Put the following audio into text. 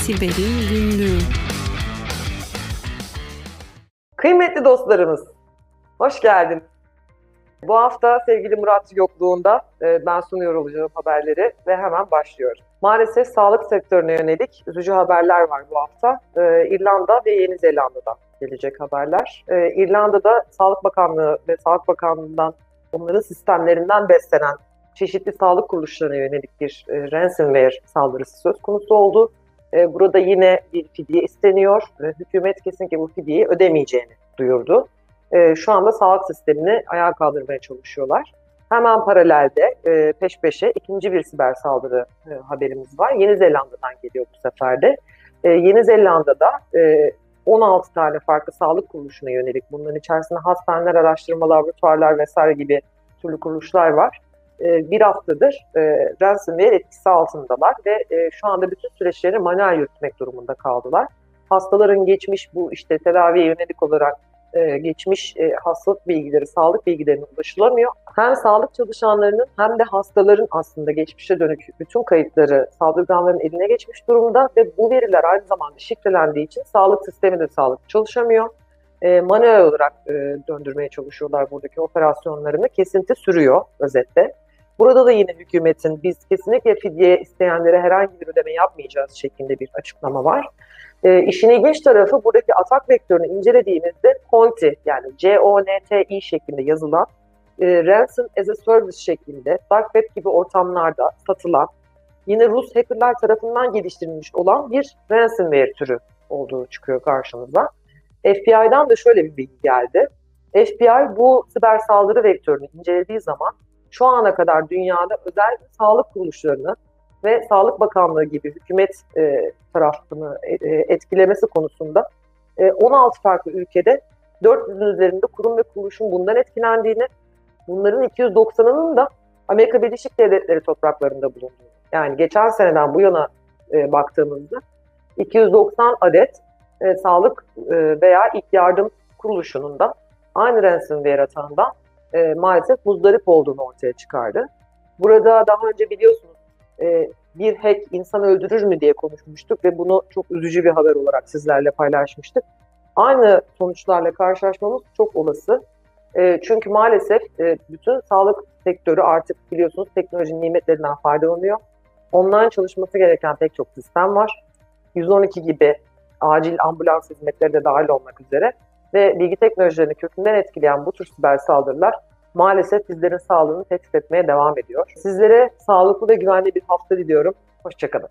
Siber'in Günlüğü Kıymetli dostlarımız, hoş geldiniz. Bu hafta sevgili Murat yokluğunda e, ben sunuyor olacağım haberleri ve hemen başlıyorum. Maalesef sağlık sektörüne yönelik üzücü haberler var bu hafta. E, İrlanda ve Yeni Zelanda'dan gelecek haberler. E, İrlanda'da Sağlık Bakanlığı ve Sağlık Bakanlığı'ndan onların sistemlerinden beslenen çeşitli sağlık kuruluşlarına yönelik bir ransomware saldırısı söz konusu oldu. E, burada yine bir fidye isteniyor. E, hükümet kesinlikle bu fidyeyi ödemeyeceğini duyurdu. E, şu anda sağlık sistemini ayağa kaldırmaya çalışıyorlar. Hemen paralelde e, peş peşe ikinci bir siber saldırı e, haberimiz var. Yeni Zelanda'dan geliyor bu sefer de. E, Yeni Zelanda'da e, 16 tane farklı sağlık kuruluşuna yönelik bunların içerisinde hastaneler, araştırma laboratuvarlar vesaire gibi türlü kuruluşlar var. E, bir haftadır e, ransomware etkisi altındalar ve e, şu anda bütün süreçleri manuel yürütmek durumunda kaldılar. Hastaların geçmiş bu işte tedaviye yönelik olarak e, geçmiş e, hastalık bilgileri, sağlık bilgilerine ulaşılamıyor. Hem sağlık çalışanlarının hem de hastaların aslında geçmişe dönük bütün kayıtları saldırganların eline geçmiş durumda ve bu veriler aynı zamanda şifrelendiği için sağlık sistemi de sağlık çalışamıyor. E, manuel olarak e, döndürmeye çalışıyorlar buradaki operasyonlarını. Kesinti sürüyor özetle. Burada da yine hükümetin biz kesinlikle fidye isteyenlere herhangi bir ödeme yapmayacağız şeklinde bir açıklama var. E, işin ilginç tarafı buradaki atak vektörünü incelediğimizde Conti yani C-O-N-T-I şeklinde yazılan e, ransom as a service şeklinde dark web gibi ortamlarda satılan yine Rus hackerlar tarafından geliştirilmiş olan bir ransomware türü olduğu çıkıyor karşımıza. FBI'dan da şöyle bir bilgi geldi. FBI bu siber saldırı vektörünü incelediği zaman şu ana kadar dünyada özel sağlık kuruluşlarını ve Sağlık Bakanlığı gibi hükümet e, tarafını e, etkilemesi konusunda e, 16 farklı ülkede 400'ün üzerinde kurum ve kuruluşun bundan etkilendiğini, bunların 290'ının da Amerika Birleşik Devletleri topraklarında bulunduğunu. Yani geçen seneden bu yana e, baktığımızda 290 adet e, sağlık e, veya ilk yardım kuruluşunun da aynı ransomware atağından e, maalesef muzdarip olduğunu ortaya çıkardı. Burada daha önce biliyorsunuz e, bir hack insan öldürür mü diye konuşmuştuk ve bunu çok üzücü bir haber olarak sizlerle paylaşmıştık. Aynı sonuçlarla karşılaşmamız çok olası. E, çünkü maalesef e, bütün sağlık sektörü artık biliyorsunuz teknolojinin nimetlerinden faydalanıyor. Online çalışması gereken pek çok sistem var. 112 gibi acil ambulans hizmetleri de dahil olmak üzere ve bilgi teknolojilerini kökünden etkileyen bu tür siber saldırılar maalesef bizlerin sağlığını tehdit etmeye devam ediyor. Sizlere sağlıklı ve güvenli bir hafta diliyorum. Hoşçakalın.